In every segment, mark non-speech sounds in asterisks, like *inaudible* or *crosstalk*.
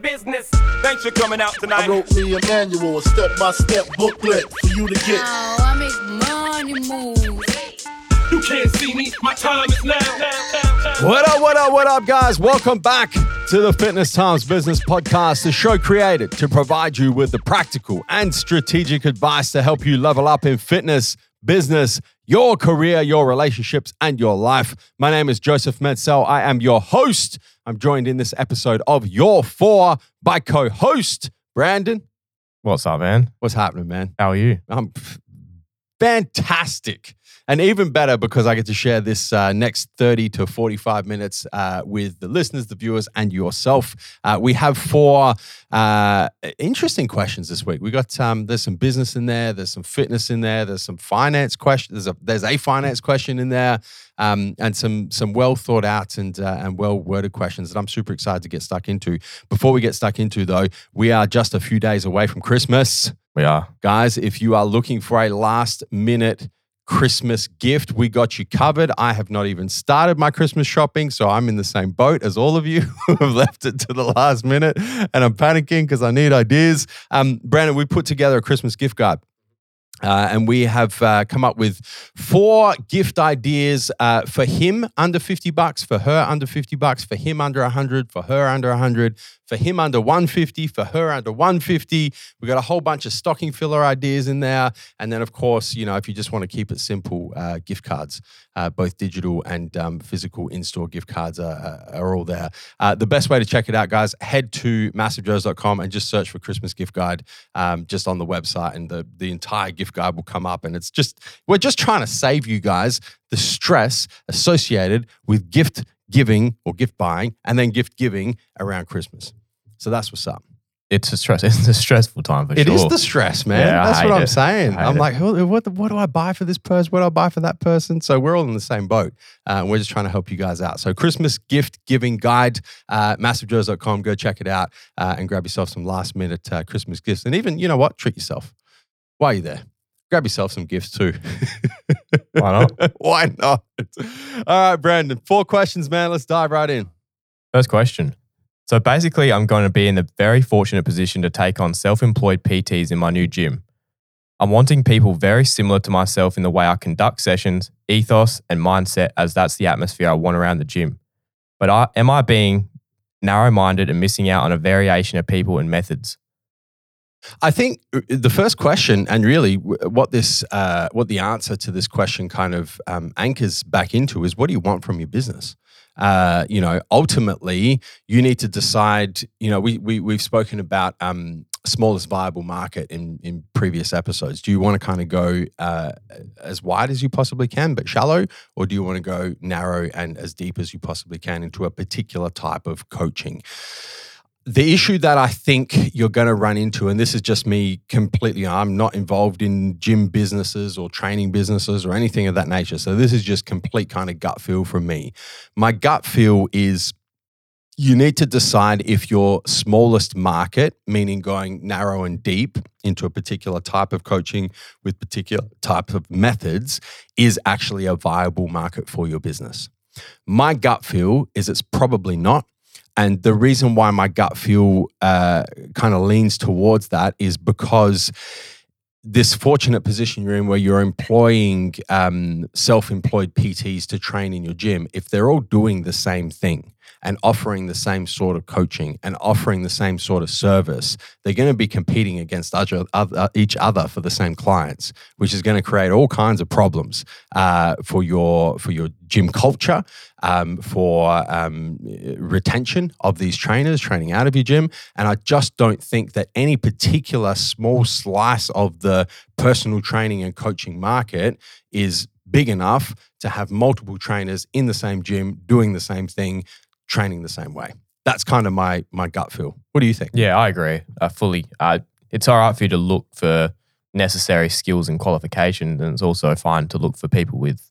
business. Thanks for coming out tonight. I wrote me a manual, a step-by-step booklet for you to get. Oh, I make money move. You can't see me. My time is now. now, now, now. What up, what up, what up, guys? Welcome back to the Fitness Times Business Podcast, the show created to provide you with the practical and strategic advice to help you level up in fitness, business, your career, your relationships, and your life. My name is Joseph Metzell. I am your host. I'm joined in this episode of Your Four by co host Brandon. What's up, man? What's happening, man? How are you? I'm fantastic. And even better because I get to share this uh, next 30 to 45 minutes uh, with the listeners, the viewers, and yourself. Uh, we have four uh, interesting questions this week. We got um, there's some business in there, there's some fitness in there, there's some finance questions. There's a there's a finance question in there, um, and some some well thought out and uh, and well worded questions that I'm super excited to get stuck into. Before we get stuck into though, we are just a few days away from Christmas. We are. Guys, if you are looking for a last minute Christmas gift, we got you covered. I have not even started my Christmas shopping, so I'm in the same boat as all of you *laughs* who have left it to the last minute, and I'm panicking because I need ideas. Um, Brandon, we put together a Christmas gift card. Uh, and we have uh, come up with four gift ideas uh, for him under 50 bucks, for her under 50 bucks, for him under 100, for her under 100, for him under 150, for her under 150. We've got a whole bunch of stocking filler ideas in there. And then, of course, you know, if you just want to keep it simple, uh, gift cards, uh, both digital and um, physical in store gift cards are, are- are all there. Uh, the best way to check it out, guys, head to massivejoes.com and just search for Christmas gift guide um, just on the website, and the, the entire gift guide will come up. And it's just, we're just trying to save you guys the stress associated with gift giving or gift buying and then gift giving around Christmas. So that's what's up. It's a stress. *laughs* It's a stressful time for It sure. is the stress, man. Yeah, I That's what I'm it. saying. I hate I'm it. like, who- what, what do I buy for this person? What do I buy for that person? So we're all in the same boat. Uh, we're just trying to help you guys out. So Christmas gift giving guide, uh, massivejoes.com. Go check it out uh, and grab yourself some last minute uh, Christmas gifts. And even, you know what? Treat yourself while you're there. Grab yourself some gifts too. Why not? *laughs* Why not? All right, Brandon. Four questions, man. Let's dive right in. First question. So basically, I'm going to be in the very fortunate position to take on self employed PTs in my new gym. I'm wanting people very similar to myself in the way I conduct sessions, ethos, and mindset, as that's the atmosphere I want around the gym. But I, am I being narrow minded and missing out on a variation of people and methods? I think uh, the first question, and really what this, uh, what the answer to this question kind of um, anchors back into is, what do you want from your business? Uh, you know, ultimately, you need to decide. You know, we, we we've spoken about um, smallest viable market in in previous episodes. Do you want to kind of go uh, as wide as you possibly can, but shallow, or do you want to go narrow and as deep as you possibly can into a particular type of coaching? The issue that I think you're going to run into, and this is just me completely, I'm not involved in gym businesses or training businesses or anything of that nature. So this is just complete kind of gut feel from me. My gut feel is you need to decide if your smallest market, meaning going narrow and deep into a particular type of coaching with particular type of methods, is actually a viable market for your business. My gut feel is it's probably not. And the reason why my gut feel uh, kind of leans towards that is because this fortunate position you're in where you're employing um, self employed PTs to train in your gym, if they're all doing the same thing and offering the same sort of coaching and offering the same sort of service, they're going to be competing against other, other, each other for the same clients, which is going to create all kinds of problems uh, for your for your gym culture, um, for um, retention of these trainers training out of your gym. And I just don't think that any particular small slice of the personal training and coaching market is big enough to have multiple trainers in the same gym doing the same thing, training the same way. That's kind of my my gut feel. What do you think? Yeah, I agree. Uh, fully. Uh, it's all right for you to look for necessary skills and qualifications, and it's also fine to look for people with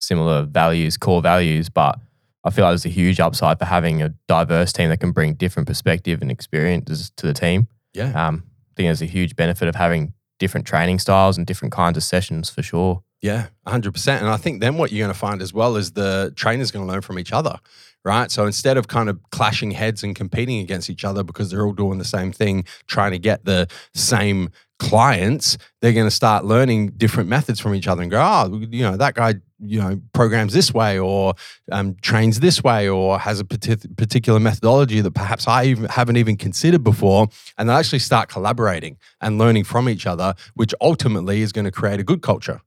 similar values, core values. But I feel like there's a huge upside for having a diverse team that can bring different perspective and experiences to the team. Yeah. Um, I think there's a huge benefit of having different training styles and different kinds of sessions for sure. Yeah, 100%. And I think then what you're going to find as well is the trainers going to learn from each other, right? So instead of kind of clashing heads and competing against each other because they're all doing the same thing, trying to get the same clients, they're going to start learning different methods from each other and go, oh, you know, that guy, you know, programs this way or um, trains this way or has a partic- particular methodology that perhaps I even, haven't even considered before. And they actually start collaborating and learning from each other, which ultimately is going to create a good culture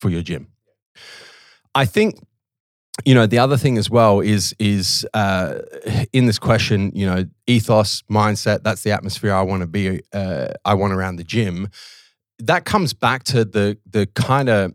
for your gym. I think you know the other thing as well is is uh, in this question you know ethos mindset that's the atmosphere i want to be uh, i want around the gym. That comes back to the the kind of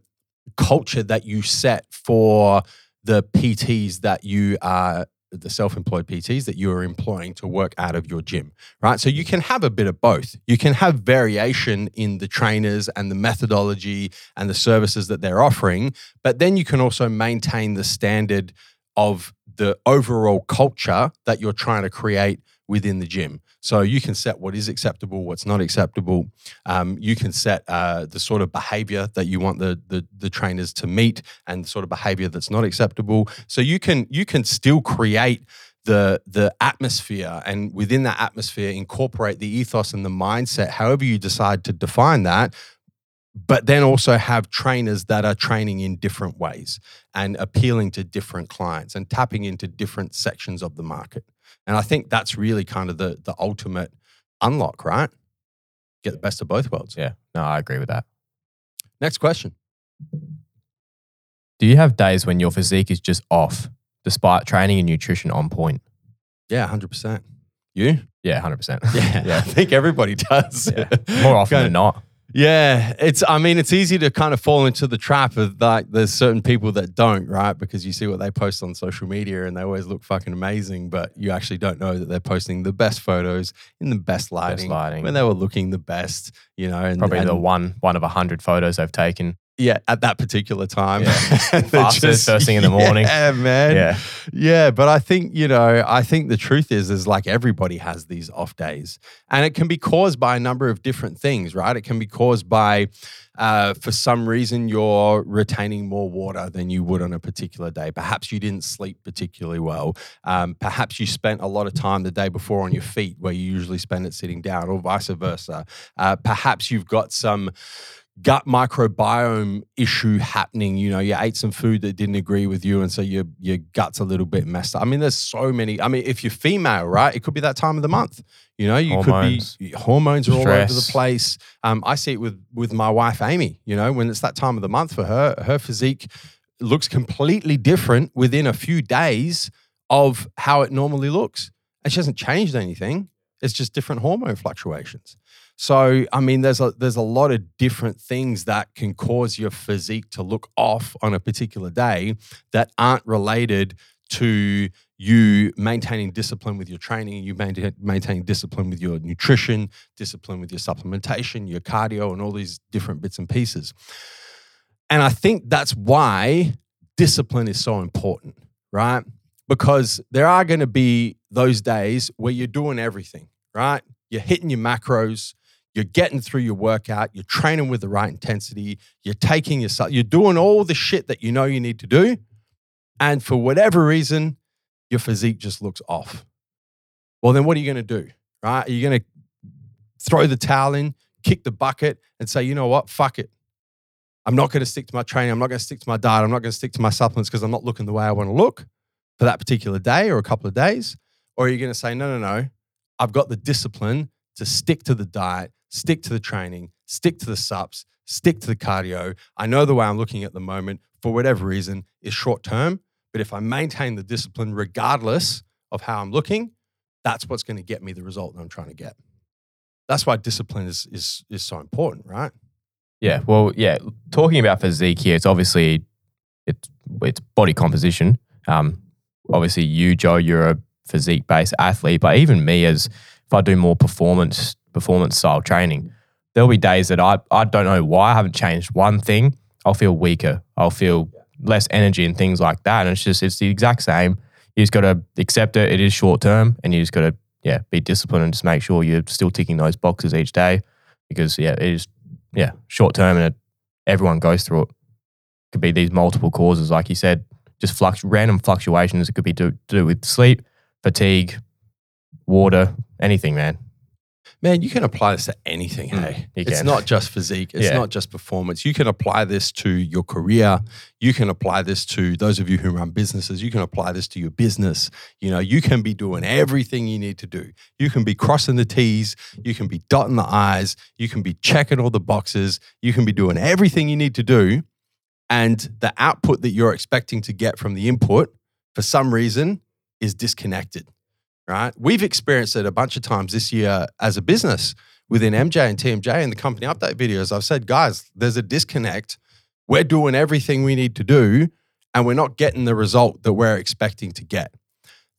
culture that you set for the pts that you are the self-employed PTs that you are employing to work out of your gym, right? So you can have a bit of both. You can have variation in the trainers and the methodology and the services that they're offering, but then you can also maintain the standard of the overall culture that you're trying to create within the gym. So you can set what is acceptable, what's not acceptable. Um, you can set uh, the sort of behavior that you want the, the the trainers to meet, and the sort of behavior that's not acceptable. So you can you can still create the the atmosphere, and within that atmosphere, incorporate the ethos and the mindset, however you decide to define that. But then also have trainers that are training in different ways and appealing to different clients and tapping into different sections of the market. And I think that's really kind of the the ultimate unlock, right? Get the best of both worlds. Yeah, no, I agree with that. Next question. Do you have days when your physique is just off, despite training and nutrition on point? Yeah, hundred percent. You? Yeah, hundred percent. Yeah, *laughs* I think everybody does. Yeah. more often than not. Yeah, it's. I mean, it's easy to kind of fall into the trap of like there's certain people that don't, right? Because you see what they post on social media and they always look fucking amazing, but you actually don't know that they're posting the best photos in the best lighting, lighting. when they were looking the best, you know. And, Probably the one one of a hundred photos they've taken. Yeah at that particular time. Yeah. *laughs* Fastest, first thing in the *laughs* morning. Yeah, man. Yeah. Yeah, but I think, you know, I think the truth is is like everybody has these off days. And it can be caused by a number of different things, right? It can be caused by uh, for some reason you're retaining more water than you would on a particular day. Perhaps you didn't sleep particularly well. Um, perhaps you spent a lot of time the day before on your feet where you usually spend it sitting down, or vice versa. Uh, perhaps you've got some gut microbiome issue happening. You know, you ate some food that didn't agree with you, and so your your gut's a little bit messed up. I mean, there's so many. I mean, if you're female, right, it could be that time of the month. You know, you Hormones. could be hormones are all over the place. Um, I see it with with my wife Amy. You know, when it's that time of the month for her, her physique looks completely different within a few days of how it normally looks, and she hasn't changed anything. It's just different hormone fluctuations. So, I mean, there's a there's a lot of different things that can cause your physique to look off on a particular day that aren't related to you maintaining discipline with your training, you maintain, maintaining discipline with your nutrition, discipline with your supplementation, your cardio, and all these different bits and pieces. And I think that's why discipline is so important, right? Because there are going to be those days where you're doing everything, right? You're hitting your macros, you're getting through your workout, you're training with the right intensity, you're taking yourself, you're doing all the shit that you know you need to do. And for whatever reason, your physique just looks off. Well, then what are you going to do, right? Are you going to throw the towel in, kick the bucket, and say, you know what, fuck it. I'm not going to stick to my training. I'm not going to stick to my diet. I'm not going to stick to my supplements because I'm not looking the way I want to look for that particular day or a couple of days. Or are you going to say, no, no, no, I've got the discipline to stick to the diet, stick to the training, stick to the sups, stick to the cardio. I know the way I'm looking at the moment, for whatever reason, is short term. But if I maintain the discipline, regardless of how I'm looking, that's what's going to get me the result that I'm trying to get. That's why discipline is is is so important, right? Yeah, well, yeah. Talking about physique here, it's obviously it's it's body composition. Um, obviously, you, Joe, you're a physique based athlete, but even me, as if I do more performance performance style training, there'll be days that I I don't know why I haven't changed one thing. I'll feel weaker. I'll feel less energy and things like that. And it's just it's the exact same. You just got to accept it. It is short term, and you just got to yeah be disciplined and just make sure you're still ticking those boxes each day because yeah it is yeah short term and it, everyone goes through it. it. Could be these multiple causes, like you said, just flux, random fluctuations. It could be to, to do with sleep, fatigue, water, anything, man. Man, you can apply this to anything, Mm, hey. you It's can. not just physique, it's Yeah. not just performance. You can apply this to your career. You can apply this to those of you who run businesses. You can apply this to your business. You know, you can be doing everything you need to do. You can be crossing the T's, you can be dotting the I's, you can be checking all the boxes, you can be doing everything you need to do. And the output that you're expecting to get from the input, for some reason, is disconnected right? We've experienced it a bunch of times this year as a business within MJ and TMJ and the company update videos. I've said, guys, there's a disconnect. We're doing everything we need to do, and we're not getting the result that we're expecting to get.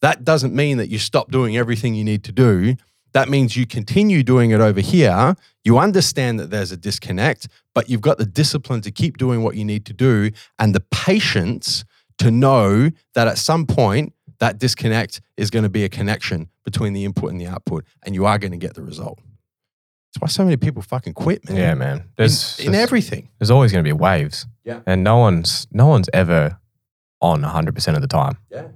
That doesn't mean that you stop doing everything you need to do. That means you continue doing it over here. You understand that there's a disconnect, but you've got the discipline to keep doing what you need to do and the patience to know that at some point that disconnect is going to be a connection between the input and the output, and you are going to get the result. That's why so many people fucking quit, man. Yeah, man. There's in, in there's- everything. there's always going to be waves. Yeah. And no one's no one's ever on 100% of the time. Yeah.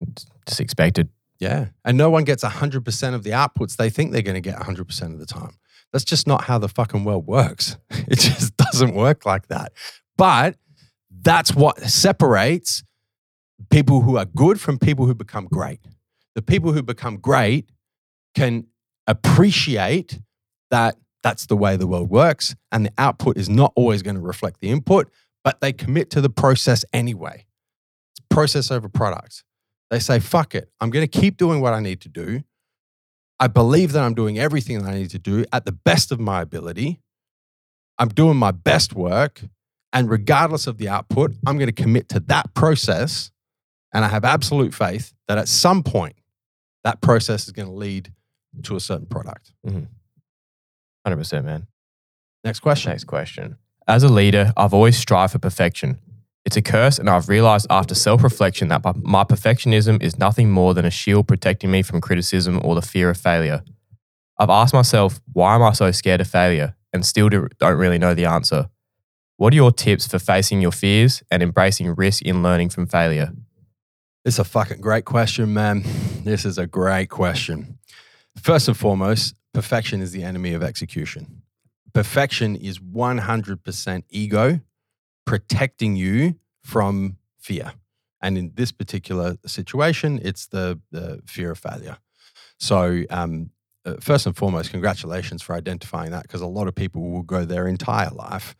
It's just expected. Yeah. And no one gets 100% of the outputs they think they're going to get 100% of the time. That's just not how the fucking world works. *laughs* It just doesn't work like that. But that's what separates people who are good from people who become great. The people who become great can appreciate that that's the way the world works and the output is not always going to reflect the input, but they commit to the process anyway. It's process over product. They say, fuck it, I'm going to keep doing what I need to do. I believe that I'm doing everything that I need to do at the best of my ability. I'm doing my best work. And regardless of the output, I'm going to commit to that process. And I have absolute faith that at some point, that process is going to lead to a certain product. Mm-hmm. 100%, man. Next question. Next question. As a leader, I've always strived for perfection. It's a curse, and I've realized after self reflection that my- my perfectionism is nothing more than a shield protecting me from criticism or the fear of failure. I've asked myself, why am I so scared of failure? And still do- don't really know the answer. What are your tips for facing your fears and embracing risk in learning from failure? It's a fucking great question, man. This is a great question. First and foremost, perfection is the enemy of execution. Perfection is 100% ego protecting you from fear. And in this particular situation, it's the, the fear of failure. So, um, uh, first and foremost, congratulations for identifying that because a lot of people will go their entire life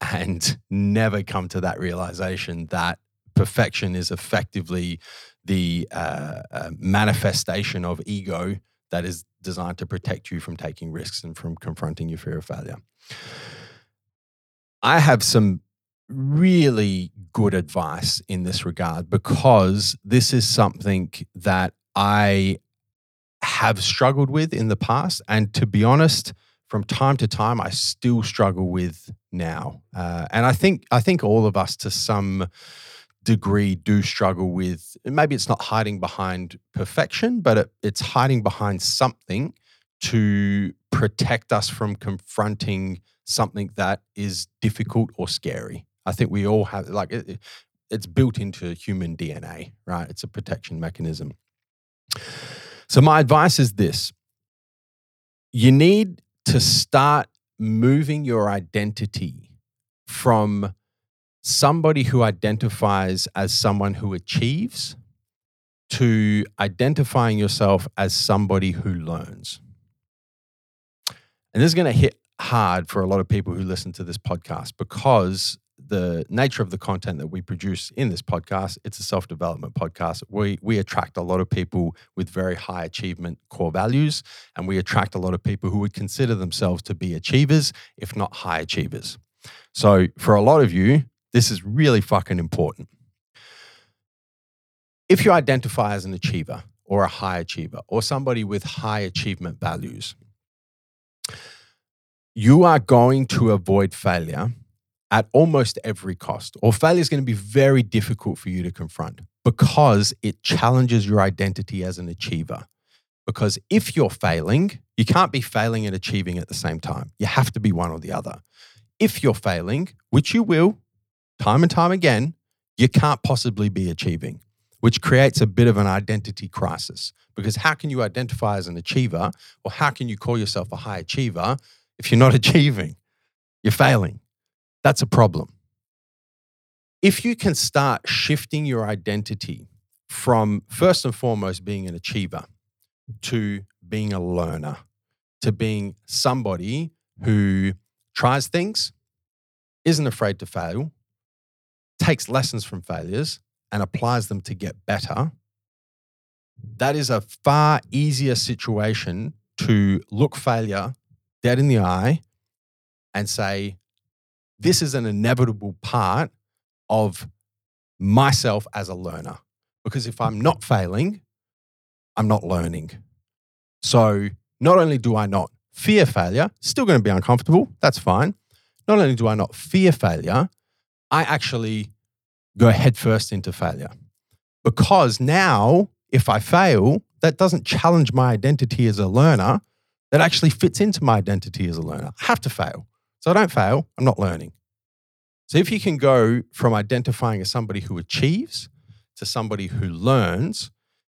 and *laughs* never come to that realization that perfection is effectively the uh, uh, manifestation of ego that is designed to protect you from taking risks and from confronting your fear of failure. I have some really good advice in this regard because this is something that I have struggled with in the past. And to be honest, from time to time, I still struggle with now. Uh, and I think I think all of us, to some degree, do struggle with. Maybe it's not hiding behind perfection, but it, it's hiding behind something to protect us from confronting something that is difficult or scary. I think we all have like it, it- it's built into human DNA, right? It's a protection mechanism. So my advice is this. You need to start moving your identity from somebody who identifies as someone who achieves to identifying yourself as somebody who learns. And this is going to hit hard for a lot of people who listen to this podcast because the nature of the content that we produce in this podcast, it's a self-development podcast. We we attract a lot of people with very high achievement core values and we attract a lot of people who would consider themselves to be achievers, if not high achievers. So for a lot of you, this is really fucking important. If you identify as an achiever or a high achiever or somebody with high achievement values, you are going to avoid failure at almost every cost, or failure is going to be very difficult for you to confront because it challenges your identity as an achiever. Because if you're failing, you can't be failing and achieving at the same time. You have to be one or the other. If you're failing, which you will, time and time again, you can't possibly be achieving, which creates a bit of an identity crisis. Because how can you identify as an achiever or how can you call yourself a high achiever if you're not *laughs* achieving? You're failing. That's a problem. If you can start shifting your identity from first and foremost being an achiever to being a learner, to being somebody who tries things, isn't afraid to fail, takes lessons from failures and applies them to get better, that is a far easier situation to look failure dead in the eye and say, this is an inevitable part of myself as a learner. Because if I'm not failing, I'm not learning. So not only do I not fear failure, still going to be uncomfortable, that's fine. Not only do I not fear failure, I actually go headfirst into failure. Because now, if I fail, that doesn't challenge my identity as a learner. That actually fits into my identity as a learner. I have to fail. So I don't fail, I'm not learning. So if you can go from identifying as somebody who achieves to somebody who learns,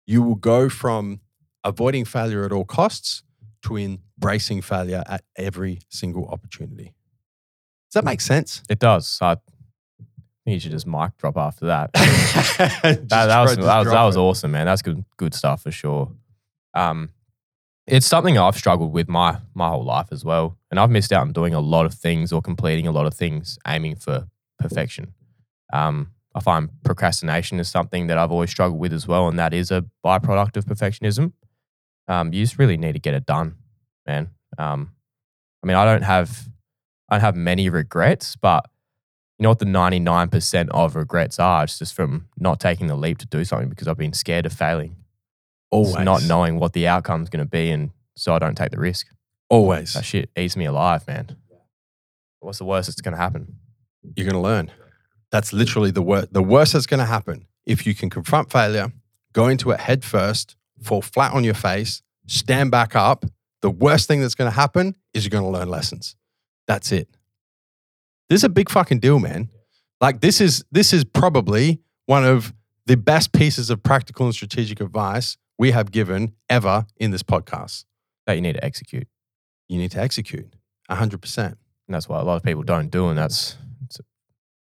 you will go from avoiding failure at all costs to embracing failure at every single opportunity. Does that make sense? It does. I think you should just mic drop after that. *laughs* That, that was, that, was, that was awesome, man. That's good good stuff for sure. Um, it's something I've struggled with my my whole life as well, and I've missed out on doing a lot of things or completing a lot of things aiming for perfection. Um, I find procrastination is something that I've always struggled with as well, and that is a byproduct of perfectionism. Um, you just really need to get it done, man. Um, I mean, I don't have I don't have many regrets, but you know what the 99% of regrets are? It's just from not taking the leap to do something because I've been scared of failing. Always. Just not knowing what the outcome's going to be. And so I don't take the risk. Always. That shit eats me alive, man. What's the worst that's going to happen? You're going to learn. That's literally the worst. The worst that's going to happen if you can confront failure, go into it head first, fall flat on your face, stand back up. The worst thing that's going to happen is you're going to learn lessons. That's it. This is a big fucking deal, man. Like this is this is probably one of the best pieces of practical and strategic advice we have given ever in this podcast. That you need to execute. You need to execute 100%. And that's what a lot of people don't do. And that's, it's,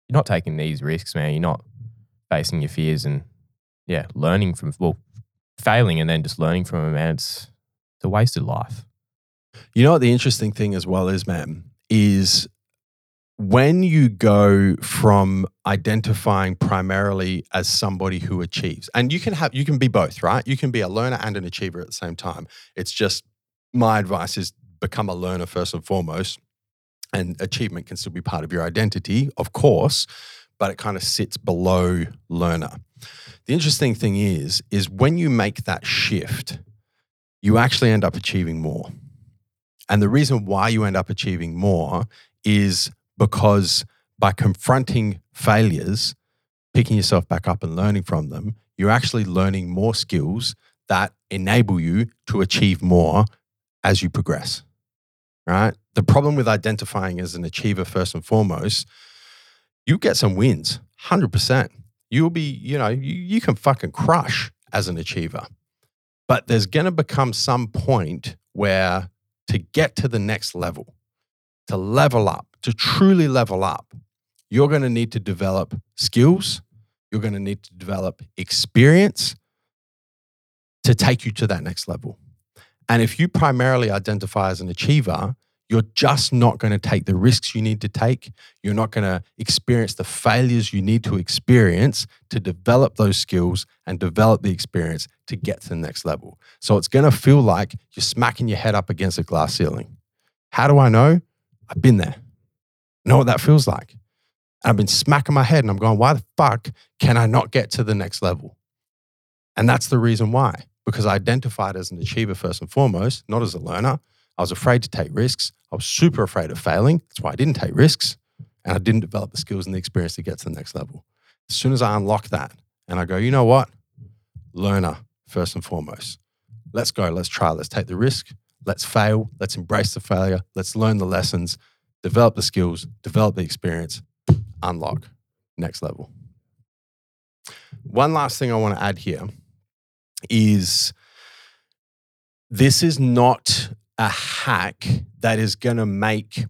you're not taking these risks, man. You're not facing your fears and, yeah, learning from, well, failing and then just learning from them, man. It's, it's a wasted life. You know what the interesting thing as well is, man, is when you go from identifying primarily as somebody who achieves, and you can have you can be both, right? You can be a learner and an achiever at the same time. It's just my advice is become a learner first and foremost. And achievement can still be part of your identity, of course, but it kind of sits below learner. The interesting thing is, is when you make that shift, you actually end up achieving more. And the reason why you end up achieving more is because by confronting failures, picking yourself back up and learning from them, you're actually learning more skills that enable you to achieve more as you progress. Right? The problem with identifying as an achiever first and foremost, you get some wins, 100%. You'll be, you know, you, you can fucking crush as an achiever. But there's going to become some point where to get to the next level, to level up, to truly level up, you're going to need to develop skills. You're going to need to develop experience to take you to that next level. And if you primarily identify as an achiever, you're just not going to take the risks you need to take. You're not going to experience the failures you need to experience to develop those skills and develop the experience to get to the next level. So it's going to feel like you're smacking your head up against a glass ceiling. How do I know? I've been there. Know what that feels like. And I've been smacking my head and I'm going, why the fuck can I not get to the next level? And that's the reason why, because I identified as an achiever first and foremost, not as a learner. I was afraid to take risks. I was super afraid of failing. That's why I didn't take risks. And I didn't develop the skills and the experience to get to the next level. As soon as I unlock that and I go, you know what? Learner first and foremost. Let's go. Let's try. Let's take the risk. Let's fail. Let's embrace the failure. Let's learn the lessons, develop the skills, develop the experience, unlock next level. one last thing I want to add here is this is not a hack that is going to make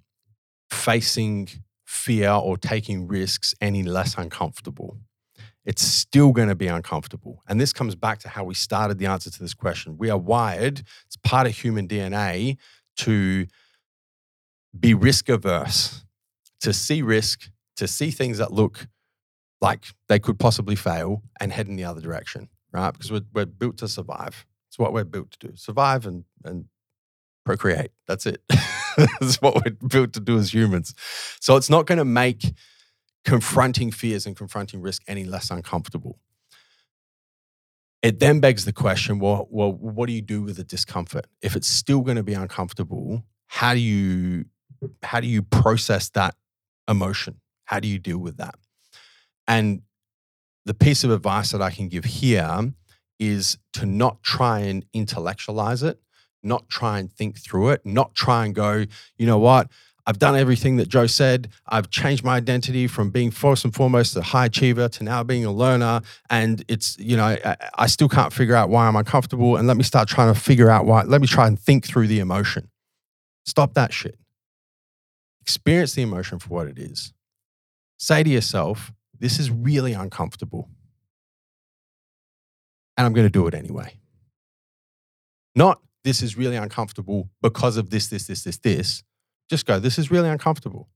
facing fear or taking risks any less uncomfortable. It's still going to be uncomfortable. And this comes back to how we started the answer to this question. We are wired, it's part of human DNA to be risk averse, to see risk, to see things that look like they could possibly fail and head in the other direction, right? Because we're, we're built to survive. It's what we're built to do survive and, and procreate. That's it. *laughs* That's what we're built to do as humans. So it's not going to make confronting fears and confronting risk any less uncomfortable. It then begs the question well, well, what do you do with the discomfort? If it's still going to be uncomfortable, how do you how do you process that emotion? How do you deal with that? And the piece of advice that I can give here is to not try and intellectualize it, not try and think through it, not try and go, you know what? I've done everything that Joe said. I've changed my identity from being first and foremost a high achiever to now being a learner. And it's, you know, I, I still can't figure out why I'm uncomfortable. And let me start trying to figure out why. Let me try and think through the emotion. Stop that shit. Experience the emotion for what it is. Say to yourself, this is really uncomfortable. And I'm going to do it anyway. Not, this is really uncomfortable because of this, this, this, this, this. Just go, this is really uncomfortable.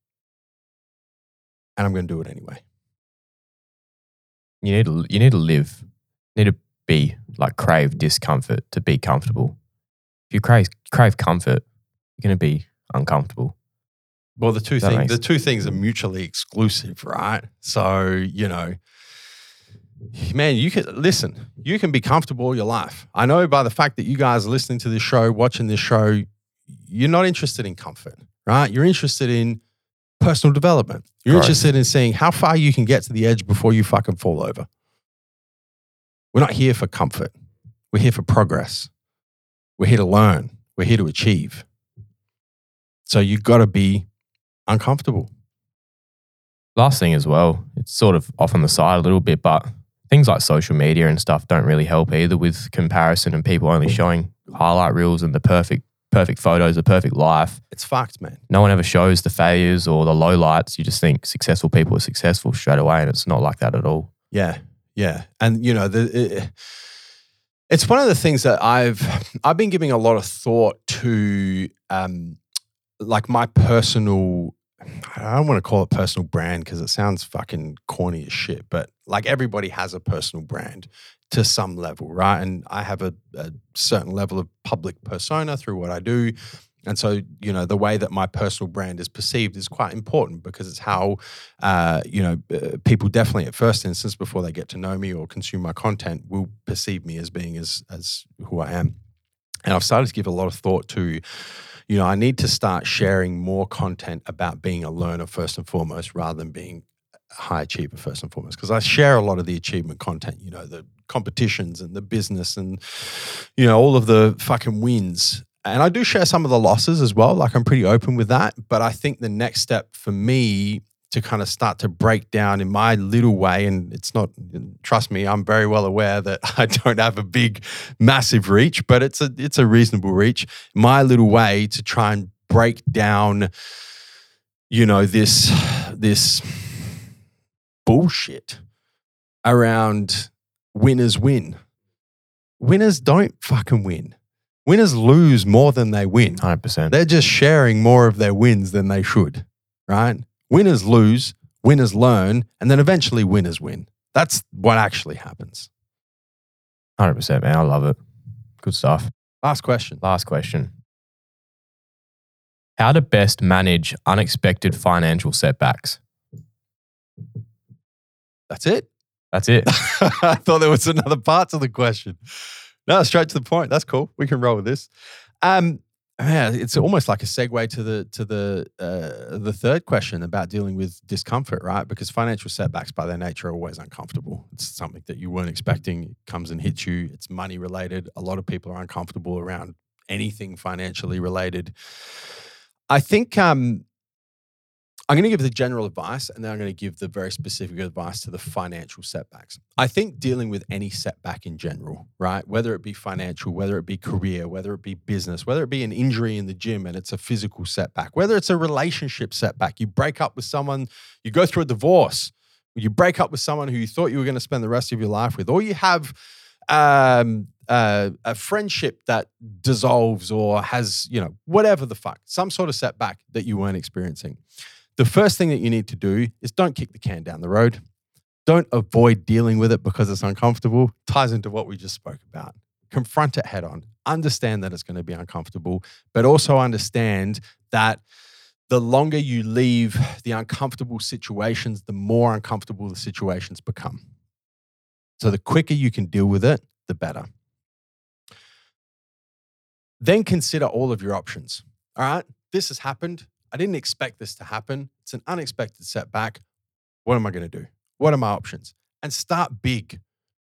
And I'm going to do it anyway. You need to, you need to live. You need to be like crave discomfort to be comfortable. If you crave crave comfort, you're going to be uncomfortable. Well, the two That things makes- the two things are mutually exclusive, right? So, you know, man, you can listen, you can be comfortable all your life. I know by the fact that you guys are listening to this show, watching this show, you're not interested in comfort, right? You're interested in personal development. You're Growth. interested in seeing how far you can get to the edge before you fucking fall over. We're not here for comfort. We're here for progress. We're here to learn. We're here to achieve. So you've got to be uncomfortable. Last thing as well, it's sort of off on the side a little bit, but things like social media and stuff don't really help either with comparison and people only showing highlight reels and the perfect perfect photos, the perfect life. It's fucked, man. No one ever shows the failures or the low lights. You just think successful people are successful straight away, and it's not like that at all. Yeah, yeah, and you know the. It, it's one of the things that I've I've been giving a lot of thought to, um, like my personal. I don't want to call it personal brand because it sounds fucking corny as shit. But like everybody has a personal brand to some level, right? And I have a, a certain level of public persona through what I do. And so, you know, the way that my personal brand is perceived is quite important because it's how, uh, you know, uh, people definitely at first instance, before they get to know me or consume my content, will perceive me as being as as who I am. And I've started to give a lot of thought to, you know, I need to start sharing more content about being a learner first and foremost, rather than being a high achiever first and foremost. Because I share a lot of the achievement content, you know, the competitions and the business and, you know, all of the fucking wins. And I do share some of the losses as well. Like I'm pretty open with that. But I think the next step for me to kind of start to break down in my little way, and it's not, trust me, I'm very well aware that *laughs* I don't have a big, massive reach, but it's a it's a reasonable reach. My little way to try and break down, you know, this this bullshit around winners win. Winners don't fucking win. Winners lose more than they win. 100%. They're just sharing more of their wins than they should, right? Winners lose, winners learn, and then eventually winners win. That's what actually happens. 100%, man. I love it. Good stuff. Last question. Last question. How to best manage unexpected financial setbacks? That's it. That's it. *laughs* I thought there was another part to the question. No, straight to the point. That's cool. We can roll with this. Um, yeah, it's almost like a segue to the to the uh, the third question about dealing with discomfort, right? Because financial setbacks, by their nature, are always uncomfortable. It's something that you weren't expecting. It comes and hits you. It's money related. A lot of people are uncomfortable around anything financially related. I think um, I'm going to give the general advice and then I'm going to give the very specific advice to the financial setbacks. I think dealing with any setback in general, right? Whether it be financial, whether it be career, whether it be business, whether it be an injury in the gym and it's a physical setback, whether it's a relationship setback, you break up with someone, you go through a divorce, you break up with someone who you thought you were going to spend the rest of your life with, or you have um, uh, a friendship that dissolves or has, you know, whatever the fuck, some sort of setback that you weren't experiencing the first thing that you need to do is don't kick the can down the road. Don't avoid dealing with it because it's uncomfortable. Ties into what we just spoke about. Confront it head on. Understand that it's going to be uncomfortable, but also understand that the longer you leave the uncomfortable situations, the more uncomfortable the situations become. So the quicker you can deal with it, the better. Then consider all of your options. All right, this has happened. I didn't expect this to happen. It's an unexpected setback. What am I going to do? What are my options? And start big,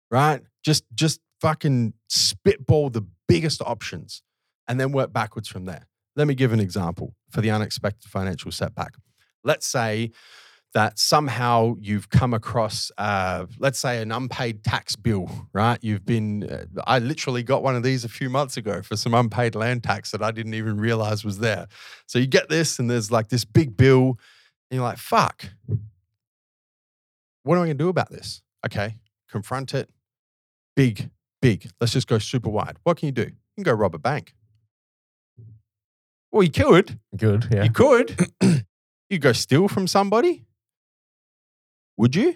right? Just just fucking spitball the biggest options and then work backwards from there. Let me give an example for the unexpected financial setback. Let's say that somehow you've come across, uh, let's say, an unpaid tax bill, right? You've been, uh, I literally got one of these a few months ago for some unpaid land tax that I didn't even realize was there. So you get this, and there's like this big bill, and you're like, fuck, what am I going to do about this? Okay, confront it. Big, big. Let's just go super wide. What can you do? You can go rob a bank. Well, you could. Good. Yeah. You could. *clears throat* you go steal from somebody. Would you?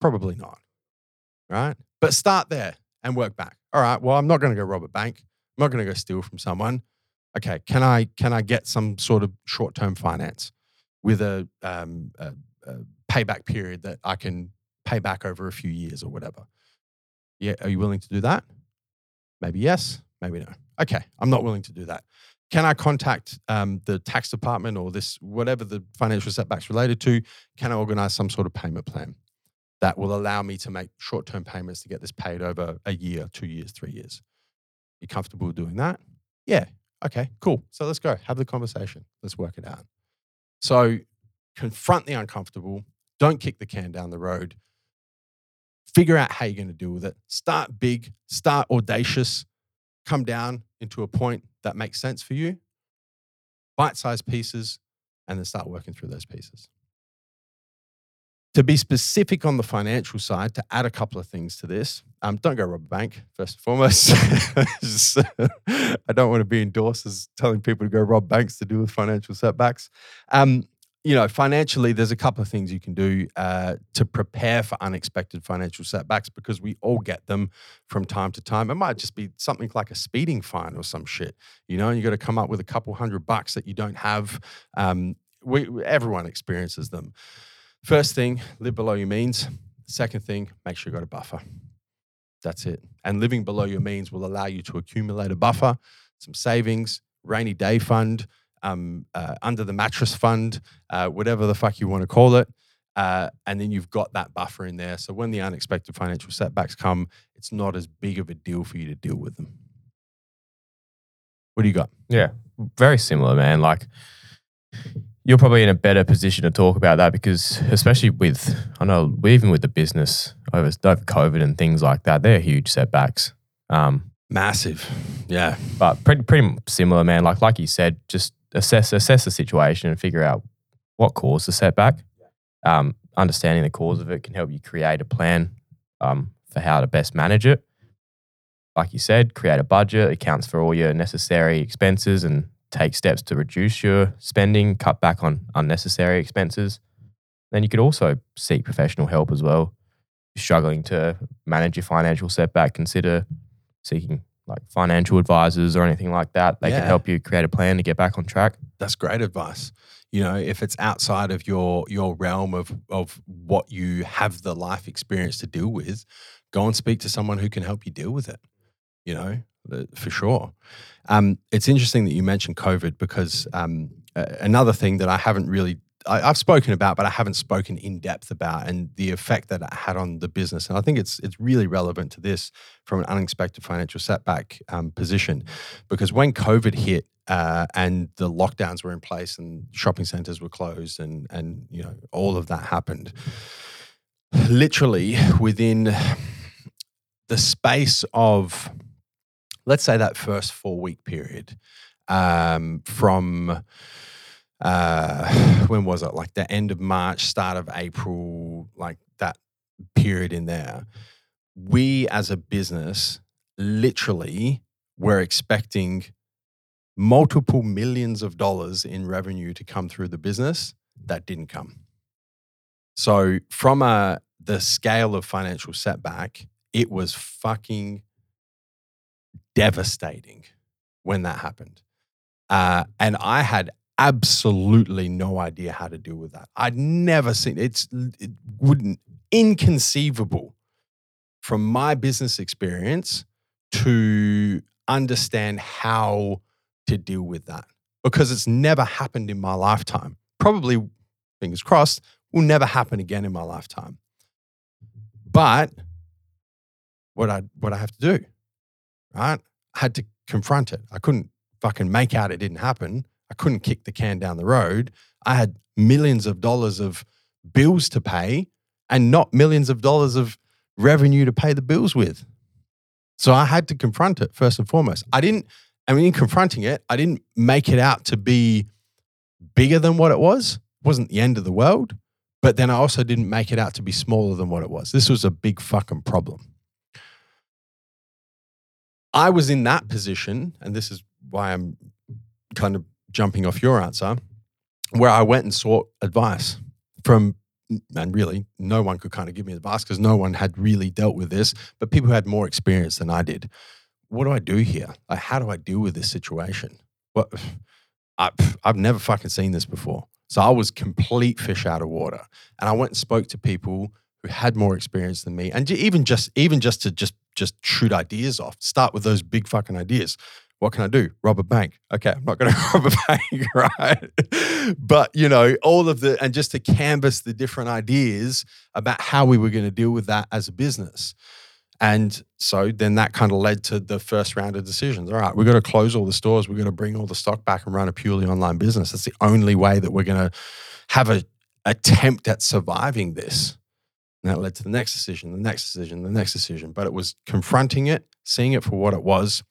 Probably not. Right? But start there and work back. All right, well, I'm not going to go rob a bank. I'm not going to go steal from someone. Okay, can I can I get some sort of short term finance with a, um, a, a payback period that I can pay back over a few years or whatever? Yeah, are you willing to do that? Maybe yes, maybe no. Okay, I'm not willing to do that can I contact um, the tax department or this, whatever the financial setbacks related to? Can I organize some sort of payment plan that will allow me to make short term payments to get this paid over a year, two years, three years? You comfortable doing that? Yeah. Okay, cool. So let's go. Have the conversation. Let's work it out. So confront the uncomfortable. Don't kick the can down the road. Figure out how you're going to deal with it. Start big, start audacious, come down into a point that makes sense for you, bite sized pieces, and then start working through those pieces. To be specific on the financial side, to add a couple of things to this, um, don't go rob a bank, first and foremost. *laughs* I don't want to be endorsed as telling people to go rob banks to deal with financial setbacks. Um, you know, financially, there's a couple of things you can do uh, to prepare for unexpected financial setbacks because we all get them from time to time. It might just be something like a speeding fine or some shit, you know, and you got to come up with a couple hundred bucks that you don't have. Um, we, everyone experiences them. First thing, live below your means. Second thing, make sure you got a buffer. That's it. And living below your means will allow you to accumulate a buffer, some savings, rainy day fund, um, uh, under the mattress fund, uh, whatever the fuck you want to call it. Uh, and then you've got that buffer in there. So when the unexpected financial setbacks come, it's not as big of a deal for you to deal with them. What do you got? Yeah, very similar, man. Like you're probably in a better position to talk about that because, especially with, I know, even with the business over, over COVID and things like that, they're huge setbacks. Um, Massive, yeah. But pretty, pretty similar, man. Like, like you said, just assess assess the situation and figure out what caused the setback. Um, understanding the cause of it can help you create a plan um, for how to best manage it. Like you said, create a budget, accounts for all your necessary expenses, and take steps to reduce your spending, cut back on unnecessary expenses. Then you could also seek professional help as well. If you're struggling to manage your financial setback, consider seeking like financial advisors or anything like that. They Yeah. can help you create a plan to get back on track. That's great advice. You know, if it's outside of your your realm of of what you have the life experience to deal with, go and speak to someone who can help you deal with it. You know, for sure. Um, it's interesting that you mentioned COVID because um, another thing that I haven't really I, I've spoken about, but I haven't spoken in depth about, and the effect that it had on the business. And I think it's it's really relevant to this from an unexpected financial setback um, position, because when COVID hit, uh, and the lockdowns were in place, and shopping centers were closed, and and you know all of that happened. Literally within the space of, let's say, that first four week period, um, from uh, *sighs* when was it? Like the end of March, start of April, like that period in there. We as a business literally were expecting multiple millions of dollars in revenue to come through the business that didn't come. So from a the scale of financial setback, it was fucking devastating when that happened. Uh, and I had absolutely no idea how to deal with that. I'd never seen it's it wouldn't inconceivable from my business experience to understand how to deal with that because it's never happened in my lifetime. Probably, fingers crossed, will never happen again in my lifetime. But what I what I have to do, right? I had to confront it. I couldn't fucking make out it didn't happen. I couldn't kick the can down the road. I had millions of dollars of bills to pay and not millions of dollars of revenue to pay the bills with. So I had to confront it first and foremost. I didn't, I mean, in confronting it, I didn't make it out to be bigger than what it was. It wasn't the end of the world. But then I also didn't make it out to be smaller than what it was. This was a big fucking problem. I was in that position, and this is why I'm kind of jumping off your answer, where I went and sought advice from, and really no one could kind of give me advice because no one had really dealt with this, but people who had more experience than I did. What do I do here? Like, how do I deal with this situation? What I, I've never fucking seen this before. So I was complete fish out of water, and I went and spoke to people who had more experience than me, and even just even just to just just shoot ideas off. Start with those big fucking ideas. What can I do? Rob a bank. Okay, I'm not going *laughs* to rob a bank, *laughs* right? But you know, all of the and just to canvas the different ideas about how we were going to deal with that as a business. And so then that kind of led to the first round of decisions. All right, we've got to close all the stores. We've got to bring all the stock back and run a purely online business. That's the only way that we're going to have a attempt at surviving this. And that led to the next decision, the next decision, the next decision. But it was confronting it, seeing it for what it was,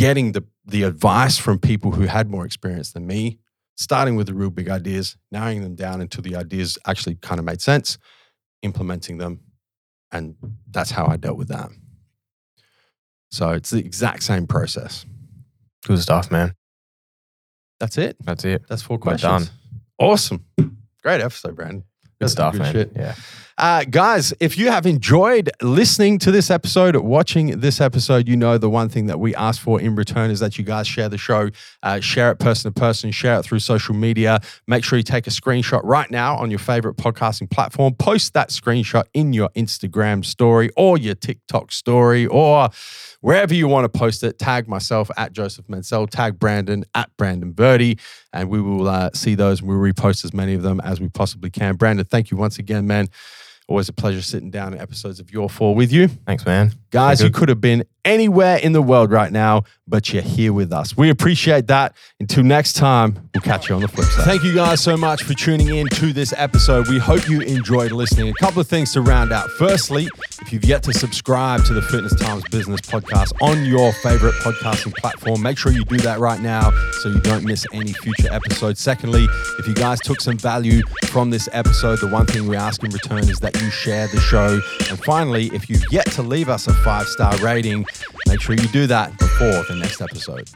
getting the, the advice from people who had more experience than me, starting with the real big ideas, narrowing them down until the ideas actually kind of made sense, implementing them. And that's how I dealt with that. So it's the exact same process. Good stuff, man. That's it. That's it. That's four We're questions. done. Awesome. Great episode, Brandon. Good That's stuff, man. shit. Yeah. Uh, guys, if you have enjoyed listening to this episode, watching this episode, you know the one thing that we ask for in return is that you guys share the show, uh, share it person to person, share it through social media. Make sure you take a screenshot right now on your favorite podcasting platform. Post that screenshot in your Instagram story or your TikTok story or wherever you want to post it. Tag myself at Joseph Mansell, tag Brandon at Brandon Verdi, and we will uh, see those and we'll repost as many of them as we possibly can. Brandon, thank you once again, man. Always a pleasure sitting down in episodes of Your Four with you. Thanks, man. Guys, you could have been anywhere in the world right now, but you're here with us. We appreciate that. Until next time, we'll catch you on the flip side. Thank you guys so much for tuning in to this episode. We hope you enjoyed listening. A couple of things to round out. Firstly, if you've yet to subscribe to the Fitness Times Business podcast on your favorite podcasting platform, make sure you do that right now so you don't miss any future episodes. Secondly, if you guys took some value from this episode, the one thing we ask in return is that you share the show. And finally, if you've yet to leave us a five star rating, Make sure you do that before the next episode.